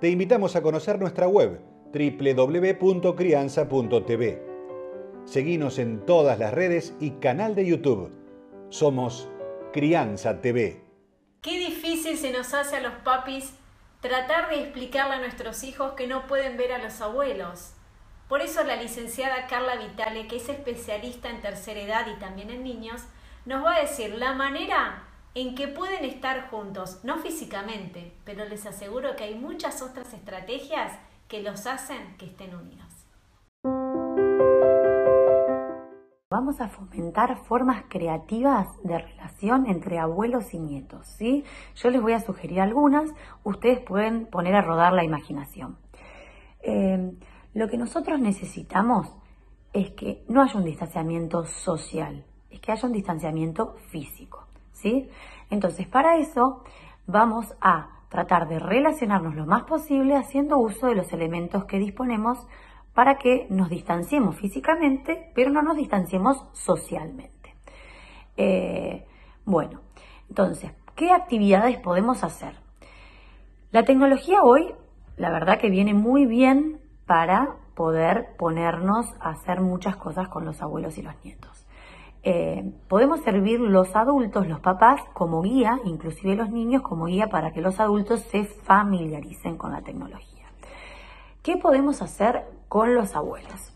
te invitamos a conocer nuestra web www.crianza.tv. Seguimos en todas las redes y canal de YouTube. Somos Crianza TV. Qué difícil se nos hace a los papis tratar de explicarle a nuestros hijos que no pueden ver a los abuelos. Por eso la licenciada Carla Vitale, que es especialista en tercera edad y también en niños, nos va a decir la manera en que pueden estar juntos, no físicamente, pero les aseguro que hay muchas otras estrategias que los hacen que estén unidos. Vamos a fomentar formas creativas de relación entre abuelos y nietos, ¿sí? Yo les voy a sugerir algunas, ustedes pueden poner a rodar la imaginación. Eh, lo que nosotros necesitamos es que no haya un distanciamiento social, es que haya un distanciamiento físico. Entonces, para eso vamos a tratar de relacionarnos lo más posible haciendo uso de los elementos que disponemos para que nos distanciemos físicamente, pero no nos distanciemos socialmente. Eh, bueno, entonces, ¿qué actividades podemos hacer? La tecnología hoy, la verdad que viene muy bien para poder ponernos a hacer muchas cosas con los abuelos y los nietos. Eh, podemos servir los adultos, los papás, como guía, inclusive los niños como guía para que los adultos se familiaricen con la tecnología. ¿Qué podemos hacer con los abuelos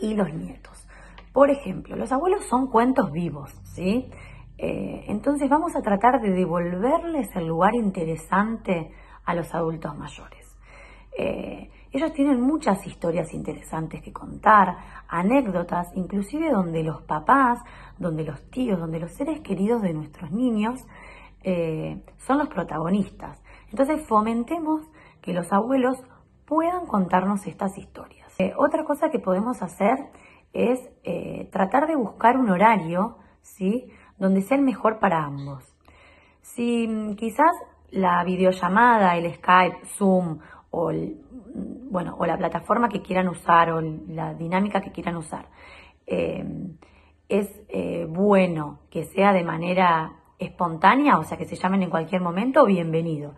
y los nietos? Por ejemplo, los abuelos son cuentos vivos, ¿sí? Eh, entonces vamos a tratar de devolverles el lugar interesante a los adultos mayores. Eh, ellos tienen muchas historias interesantes que contar, anécdotas, inclusive donde los papás, donde los tíos, donde los seres queridos de nuestros niños eh, son los protagonistas. Entonces fomentemos que los abuelos puedan contarnos estas historias. Eh, otra cosa que podemos hacer es eh, tratar de buscar un horario, ¿sí? Donde sea el mejor para ambos. Si mm, quizás la videollamada, el Skype, Zoom o bueno, o la plataforma que quieran usar o la dinámica que quieran usar. Eh, es eh, bueno que sea de manera espontánea, o sea, que se llamen en cualquier momento, bienvenido.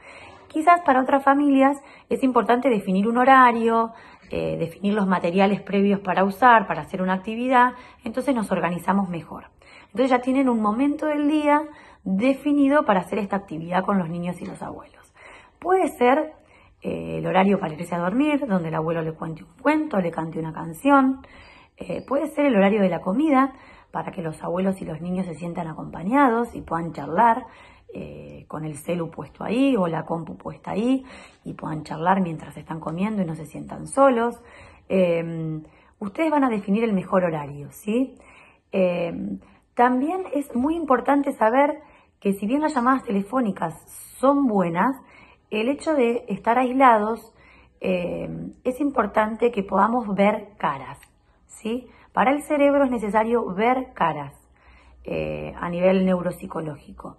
Quizás para otras familias es importante definir un horario, eh, definir los materiales previos para usar, para hacer una actividad, entonces nos organizamos mejor. Entonces ya tienen un momento del día definido para hacer esta actividad con los niños y los abuelos. Puede ser eh, el horario para irse a dormir, donde el abuelo le cuente un cuento, le cante una canción. Eh, puede ser el horario de la comida, para que los abuelos y los niños se sientan acompañados y puedan charlar eh, con el celu puesto ahí o la compu puesta ahí y puedan charlar mientras están comiendo y no se sientan solos. ustedes van a definir el mejor horario, ¿sí? también es muy importante saber que si bien las llamadas telefónicas son buenas, el hecho de estar aislados eh, es importante que podamos ver caras, ¿sí? Para el cerebro es necesario ver caras eh, a nivel neuropsicológico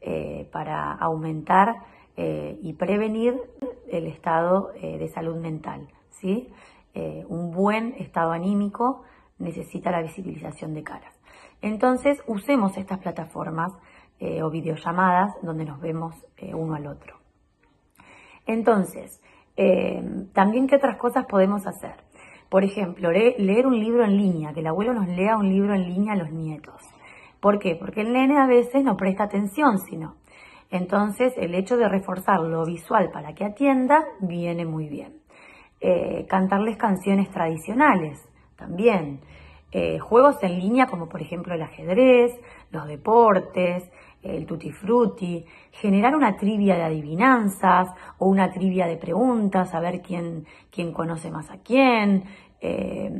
eh, para aumentar y prevenir el estado de salud mental, ¿sí? un buen estado anímico necesita la visibilización de caras. Entonces, usemos estas plataformas o videollamadas donde nos vemos uno al otro. Entonces, eh, también qué otras cosas podemos hacer. Por ejemplo, leer un libro en línea, que el abuelo nos lea un libro en línea a los nietos. ¿Por qué? Porque el nene a veces no presta atención, sino. Entonces, el hecho de reforzar lo visual para que atienda viene muy bien. Eh, cantarles canciones tradicionales, también. Eh, juegos en línea como por ejemplo el ajedrez, los deportes, el tutti frutti, generar una trivia de adivinanzas o una trivia de preguntas, a ver quién, quién conoce más a quién, eh,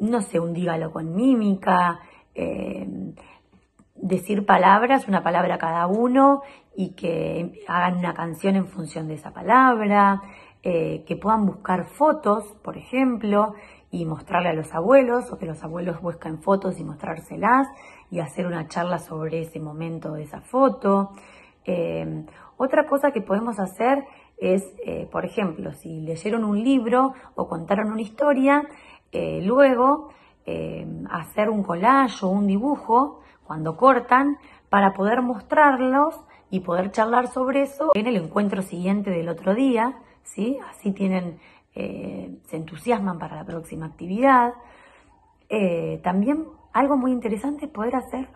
no sé, un dígalo con mímica, eh, decir palabras, una palabra cada uno y que hagan una canción en función de esa palabra, eh, que puedan buscar fotos, por ejemplo, y mostrarle a los abuelos, o que los abuelos busquen fotos y mostrárselas, y hacer una charla sobre ese momento de esa foto. Eh, otra cosa que podemos hacer es, eh, por ejemplo, si leyeron un libro o contaron una historia, luego hacer un collage o un dibujo cuando cortan para poder mostrarlos y poder charlar sobre eso en el encuentro siguiente del otro día ¿sí? Así tienen, eh, se entusiasman para la próxima actividad. Eh, también algo muy interesante es poder hacer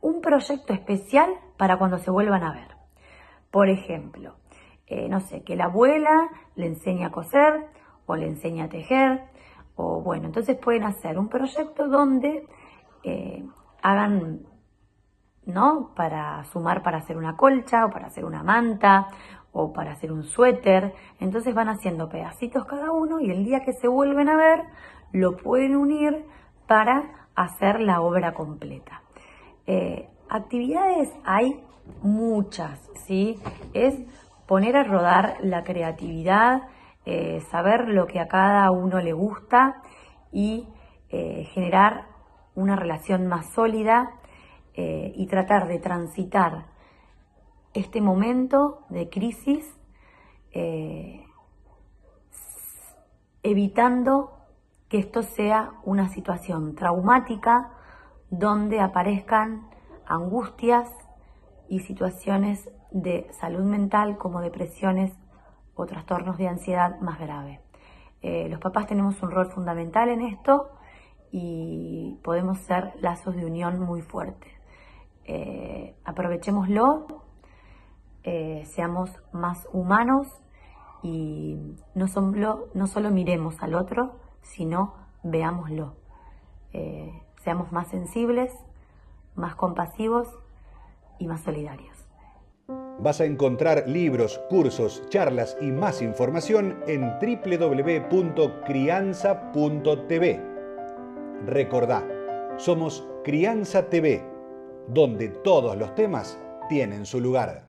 un proyecto especial para cuando se vuelvan a ver. Por ejemplo, eh, no sé, que la abuela le enseñe a coser o le enseñe a tejer, o bueno, entonces pueden hacer un proyecto donde hagan, ¿no? Para sumar para hacer una colcha o para hacer una manta o para hacer un suéter. Entonces van haciendo pedacitos cada uno y el día que se vuelven a ver lo pueden unir para hacer la obra completa. Eh, actividades hay muchas, ¿sí? Es poner a rodar la creatividad, eh, saber lo que a cada uno le gusta y eh, generar una relación más sólida y tratar de transitar este momento de crisis, eh, evitando que esto sea una situación traumática donde aparezcan angustias y situaciones de salud mental como depresiones o trastornos de ansiedad más graves. Eh, los papás tenemos un rol fundamental en esto y podemos ser lazos de unión muy fuertes. Eh, aprovechémoslo eh, seamos más humanos y no solo, no solo miremos al otro, sino veámoslo. Eh, seamos más sensibles, más compasivos y más solidarios. Vas a encontrar libros, cursos, charlas y más información en www.crianza.tv. Recordá, somos Crianza TV, donde todos los temas tienen su lugar.